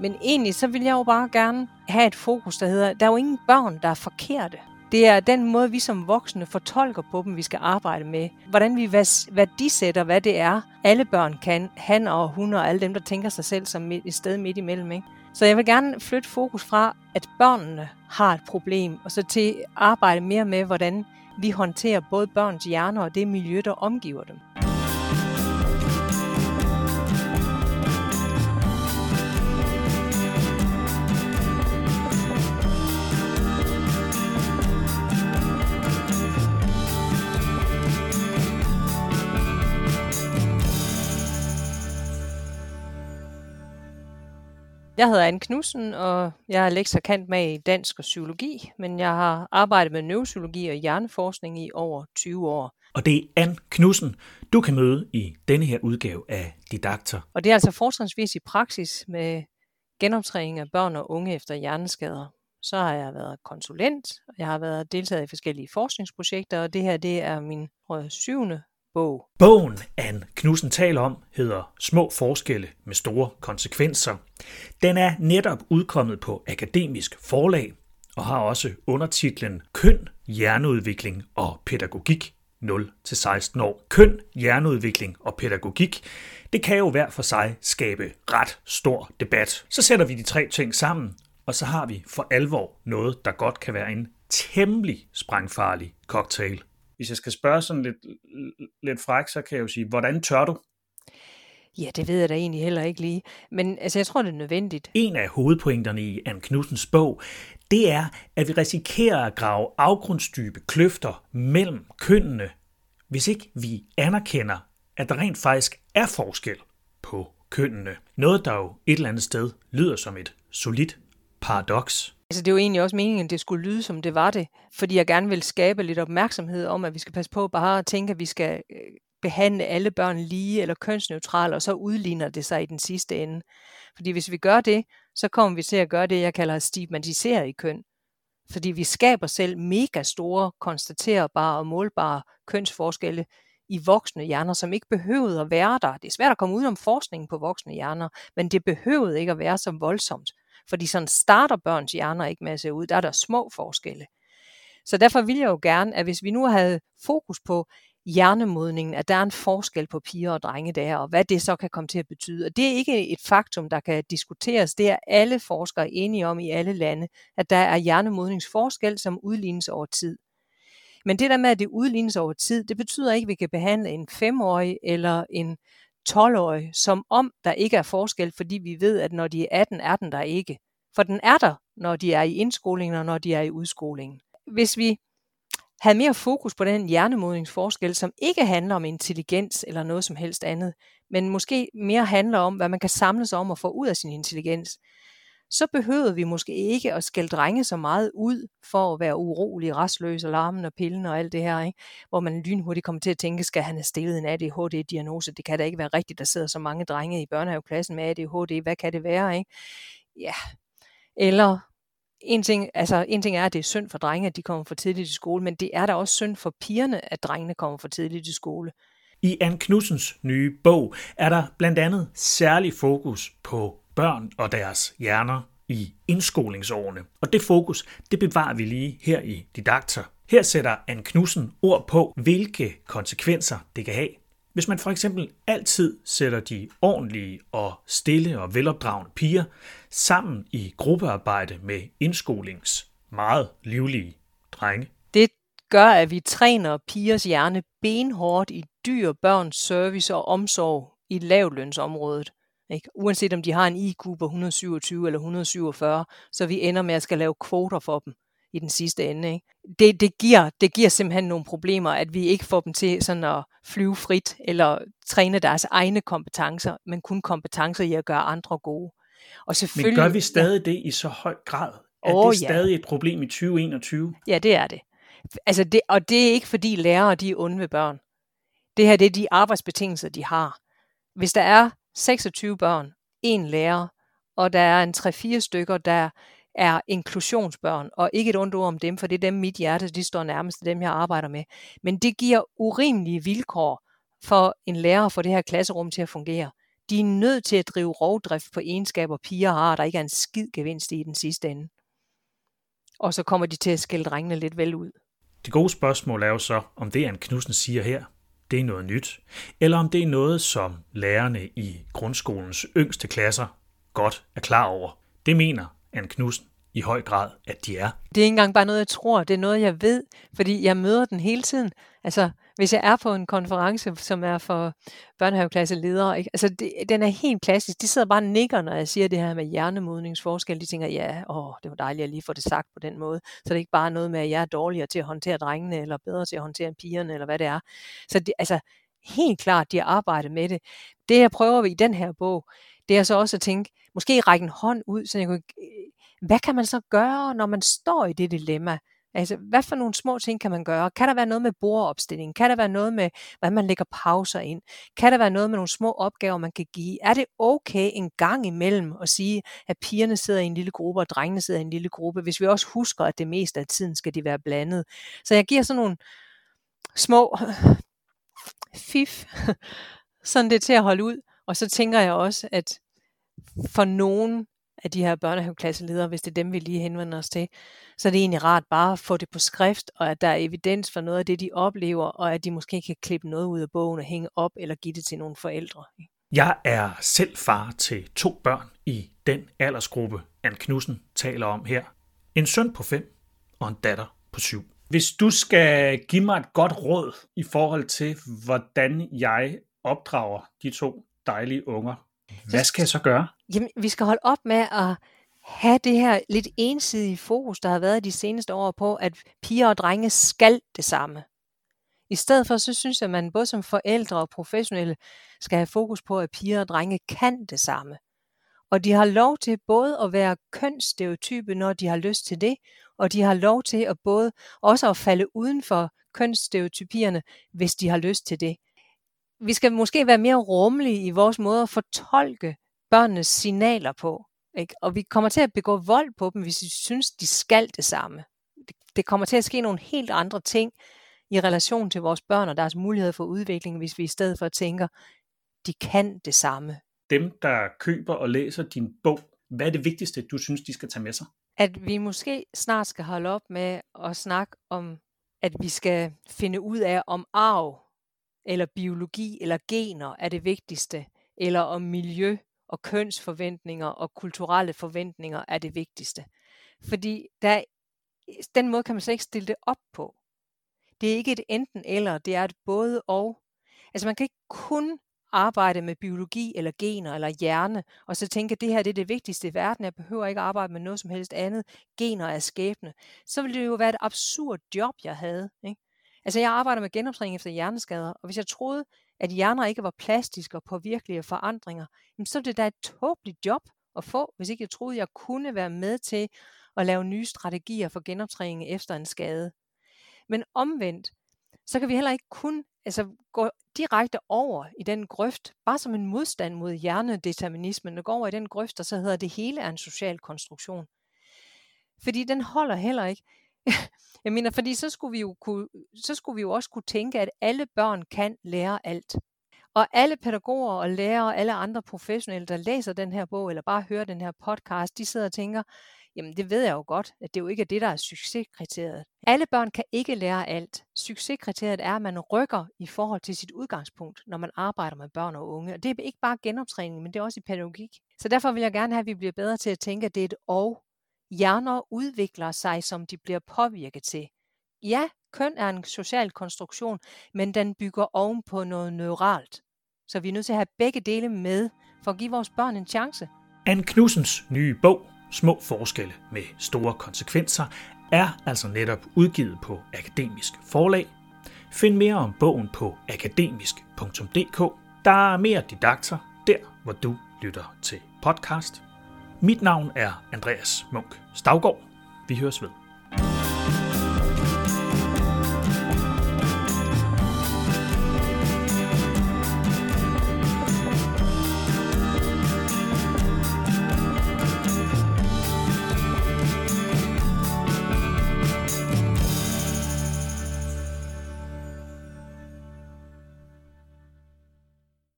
Men egentlig så vil jeg jo bare gerne have et fokus, der hedder, der er jo ingen børn, der er forkerte. Det er den måde, vi som voksne fortolker på dem, vi skal arbejde med. Hvordan vi værdisætter, hvad det er, alle børn kan. Han og hun og alle dem, der tænker sig selv som et sted midt imellem. Ikke? Så jeg vil gerne flytte fokus fra, at børnene har et problem, og så til at arbejde mere med, hvordan vi håndterer både børns hjerner og det miljø, der omgiver dem. Jeg hedder Anne Knudsen, og jeg er lektor kant med i dansk og psykologi, men jeg har arbejdet med neuropsykologi og hjerneforskning i over 20 år. Og det er Anne Knudsen, du kan møde i denne her udgave af Didakter. Og det er altså fortrinsvis i praksis med genoptræning af børn og unge efter hjerneskader. Så har jeg været konsulent, og jeg har været deltaget i forskellige forskningsprojekter, og det her det er min tror syvende bog. Bogen, Anne Knudsen taler om, hedder Små forskelle med store konsekvenser. Den er netop udkommet på Akademisk Forlag og har også undertitlen Køn, hjerneudvikling og pædagogik 0-16 år. Køn, hjerneudvikling og pædagogik, det kan jo hver for sig skabe ret stor debat. Så sætter vi de tre ting sammen, og så har vi for alvor noget, der godt kan være en temmelig sprængfarlig cocktail. Hvis jeg skal spørge sådan lidt, lidt fræk, så kan jeg jo sige, hvordan tør du? Ja, det ved jeg da egentlig heller ikke lige. Men altså, jeg tror, det er nødvendigt. En af hovedpointerne i Anne Knudsens bog, det er, at vi risikerer at grave afgrundsdybe kløfter mellem kønnene, hvis ikke vi anerkender, at der rent faktisk er forskel på kønnene. Noget, der jo et eller andet sted lyder som et solidt paradoks. Altså det var jo egentlig også meningen, at det skulle lyde, som det var det, fordi jeg gerne vil skabe lidt opmærksomhed om, at vi skal passe på bare at tænke, at vi skal øh, behandle alle børn lige eller kønsneutrale, og så udligner det sig i den sidste ende. Fordi hvis vi gør det, så kommer vi til at gøre det, jeg kalder stigmatisere i køn. Fordi vi skaber selv mega store, konstaterbare og målbare kønsforskelle i voksne hjerner, som ikke behøvede at være der. Det er svært at komme ud om forskningen på voksne hjerner, men det behøvede ikke at være så voldsomt. Fordi sådan starter børns hjerner ikke med at se ud. Der er der små forskelle. Så derfor vil jeg jo gerne, at hvis vi nu havde fokus på hjernemodningen, at der er en forskel på piger og drenge der, og hvad det så kan komme til at betyde. Og det er ikke et faktum, der kan diskuteres. Det er alle forskere enige om i alle lande, at der er hjernemodningsforskel, som udlignes over tid. Men det der med, at det udlignes over tid, det betyder ikke, at vi kan behandle en femårig eller en 12-årig, som om der ikke er forskel, fordi vi ved, at når de er 18, er den der ikke. For den er der, når de er i indskolingen og når de er i udskolingen. Hvis vi havde mere fokus på den hjernemodningsforskel, som ikke handler om intelligens eller noget som helst andet, men måske mere handler om, hvad man kan samles om og få ud af sin intelligens, så behøvede vi måske ikke at skælde drenge så meget ud for at være urolig, restløs og larmen og pillen og alt det her, ikke? hvor man lynhurtigt kommer til at tænke, skal han have stillet en ADHD-diagnose? Det kan da ikke være rigtigt, der sidder så mange drenge i børnehaveklassen med ADHD. Hvad kan det være? Ikke? Ja. Eller en ting, altså, en ting er, at det er synd for drenge, at de kommer for tidligt i skole, men det er da også synd for pigerne, at drengene kommer for tidligt i skole. I Anne Knudsens nye bog er der blandt andet særlig fokus på børn og deres hjerner i indskolingsårene. Og det fokus, det bevarer vi lige her i Didakter. Her sætter Anne Knudsen ord på, hvilke konsekvenser det kan have. Hvis man for eksempel altid sætter de ordentlige og stille og velopdragende piger sammen i gruppearbejde med indskolings meget livlige drenge. Det gør, at vi træner pigers hjerne benhårdt i dyr, børns service og omsorg i lavlønsområdet. Ikke? Uanset om de har en IQ på 127 eller 147, så vi ender med at skal lave kvoter for dem i den sidste ende. Ikke? Det, det, giver, det giver simpelthen nogle problemer, at vi ikke får dem til sådan at flyve frit eller træne deres egne kompetencer, men kun kompetencer i at gøre andre gode. Og selvfølgelig, men gør vi stadig ja. det i så høj grad? Er oh, det stadig ja. et problem i 2021? Ja, det er det. Altså det. Og det er ikke fordi lærere de er onde ved børn. Det her det er de arbejdsbetingelser, de har. Hvis der er 26 børn, en lærer, og der er en 3-4 stykker, der er inklusionsbørn, og ikke et ondt ord om dem, for det er dem mit hjerte, de står nærmest dem, jeg arbejder med. Men det giver urimelige vilkår for en lærer for det her klasserum til at fungere. De er nødt til at drive rovdrift på egenskaber, piger har, der ikke er en skid gevinst i den sidste ende. Og så kommer de til at skælde drengene lidt vel ud. Det gode spørgsmål er jo så, om det, Anne Knudsen siger her, det er noget nyt, eller om det er noget, som lærerne i grundskolens yngste klasser godt er klar over. Det mener Anne Knudsen i høj grad, at de er. Det er ikke engang bare noget, jeg tror, det er noget, jeg ved, fordi jeg møder den hele tiden. Altså, hvis jeg er på en konference, som er for børnehaveklasseledere, ikke? altså det, den er helt klassisk. De sidder bare og nikker, når jeg siger det her med hjernemodningsforskel. De tænker, ja, åh, det var dejligt at lige få det sagt på den måde. Så det er ikke bare noget med, at jeg er dårligere til at håndtere drengene, eller bedre til at håndtere pigerne, eller hvad det er. Så det, altså, helt klart, de har arbejdet med det. Det, jeg prøver i den her bog, det er så også at tænke, måske række en hånd ud, så jeg kunne, hvad kan man så gøre, når man står i det dilemma? Altså, hvad for nogle små ting kan man gøre? Kan der være noget med bordopstilling? Kan der være noget med, hvordan man lægger pauser ind? Kan der være noget med nogle små opgaver, man kan give? Er det okay en gang imellem at sige, at pigerne sidder i en lille gruppe, og drengene sidder i en lille gruppe, hvis vi også husker, at det meste af tiden skal de være blandet? Så jeg giver sådan nogle små fif, sådan det til at holde ud. Og så tænker jeg også, at for nogen af de her børnehaveklasseledere, hvis det er dem, vi lige henvender os til, så er det egentlig rart bare at få det på skrift, og at der er evidens for noget af det, de oplever, og at de måske kan klippe noget ud af bogen og hænge op, eller give det til nogle forældre. Jeg er selv far til to børn i den aldersgruppe, Anne Knudsen taler om her. En søn på fem og en datter på syv. Hvis du skal give mig et godt råd i forhold til, hvordan jeg opdrager de to dejlige unger, hvad skal jeg så gøre? Jamen, vi skal holde op med at have det her lidt ensidige fokus, der har været de seneste år på, at piger og drenge skal det samme. I stedet for, så synes jeg, at man både som forældre og professionelle skal have fokus på, at piger og drenge kan det samme. Og de har lov til både at være kønsstereotype, når de har lyst til det, og de har lov til at både også at falde uden for kønsstereotypierne, hvis de har lyst til det. Vi skal måske være mere rummelige i vores måde at fortolke børnenes signaler på. Ikke? Og vi kommer til at begå vold på dem, hvis vi synes, de skal det samme. Det kommer til at ske nogle helt andre ting i relation til vores børn og deres mulighed for udvikling, hvis vi i stedet for tænker, de kan det samme. Dem, der køber og læser din bog, hvad er det vigtigste, du synes, de skal tage med sig? At vi måske snart skal holde op med at snakke om, at vi skal finde ud af, om arv eller biologi eller gener er det vigtigste, eller om miljø og kønsforventninger og kulturelle forventninger er det vigtigste. Fordi der, den måde kan man så ikke stille det op på. Det er ikke et enten eller, det er et både og. Altså man kan ikke kun arbejde med biologi eller gener eller hjerne, og så tænke, at det her det er det vigtigste i verden, jeg behøver ikke arbejde med noget som helst andet, gener er skæbne. Så ville det jo være et absurd job, jeg havde. Ikke? Altså jeg arbejder med genoptræning efter hjerneskader, og hvis jeg troede, at hjerner ikke var plastiske og påvirkelige forandringer, jamen så er det da et tåbeligt job at få, hvis ikke jeg troede, jeg kunne være med til at lave nye strategier for genoptræning efter en skade. Men omvendt, så kan vi heller ikke kun altså, gå direkte over i den grøft, bare som en modstand mod hjernedeterminismen, og gå over i den grøft, der så hedder det hele er en social konstruktion. Fordi den holder heller ikke. Jeg mener, fordi så skulle, vi jo kunne, så skulle vi jo også kunne tænke, at alle børn kan lære alt. Og alle pædagoger og lærere og alle andre professionelle, der læser den her bog, eller bare hører den her podcast, de sidder og tænker, jamen det ved jeg jo godt, at det jo ikke er det, der er succeskriteriet. Alle børn kan ikke lære alt. Succeskriteriet er, at man rykker i forhold til sit udgangspunkt, når man arbejder med børn og unge. Og det er ikke bare genoptræning, men det er også i pædagogik. Så derfor vil jeg gerne have, at vi bliver bedre til at tænke, at det er et og Hjerner udvikler sig, som de bliver påvirket til. Ja, køn er en social konstruktion, men den bygger oven på noget neuralt. Så vi er nødt til at have begge dele med, for at give vores børn en chance. Anne Knudsens nye bog, Små forskelle med store konsekvenser, er altså netop udgivet på Akademisk Forlag. Find mere om bogen på akademisk.dk. Der er mere didakter der, hvor du lytter til podcast. Mit navn er Andreas Munk Stavgård. Vi høres ved.